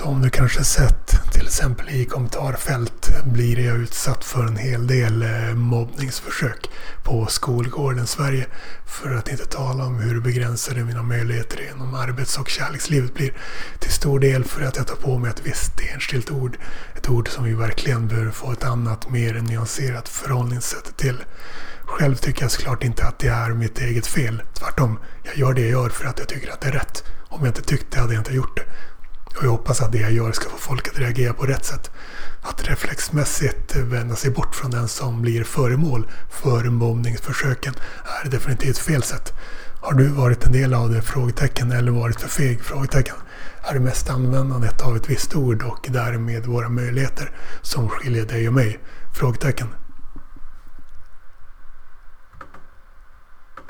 Som du kanske sett till exempel i kommentarfält blir jag utsatt för en hel del eh, mobbningsförsök på skolgården Sverige. För att inte tala om hur begränsade mina möjligheter inom arbets och kärlekslivet blir. Till stor del för att jag tar på mig ett visst enskilt ord. Ett ord som vi verkligen bör få ett annat, mer nyanserat förhållningssätt till. Själv tycker jag såklart inte att det är mitt eget fel. Tvärtom, jag gör det jag gör för att jag tycker att det är rätt. Om jag inte tyckte hade jag inte gjort det. Och jag hoppas att det jag gör ska få folk att reagera på rätt sätt. Att reflexmässigt vända sig bort från den som blir föremål för mobbningsförsöken är definitivt fel sätt. Har du varit en del av det? Frågetecken. Eller varit för feg? Frågetecken. Är det mest användandet av ett visst ord och därmed våra möjligheter som skiljer dig och mig? Frågetecken.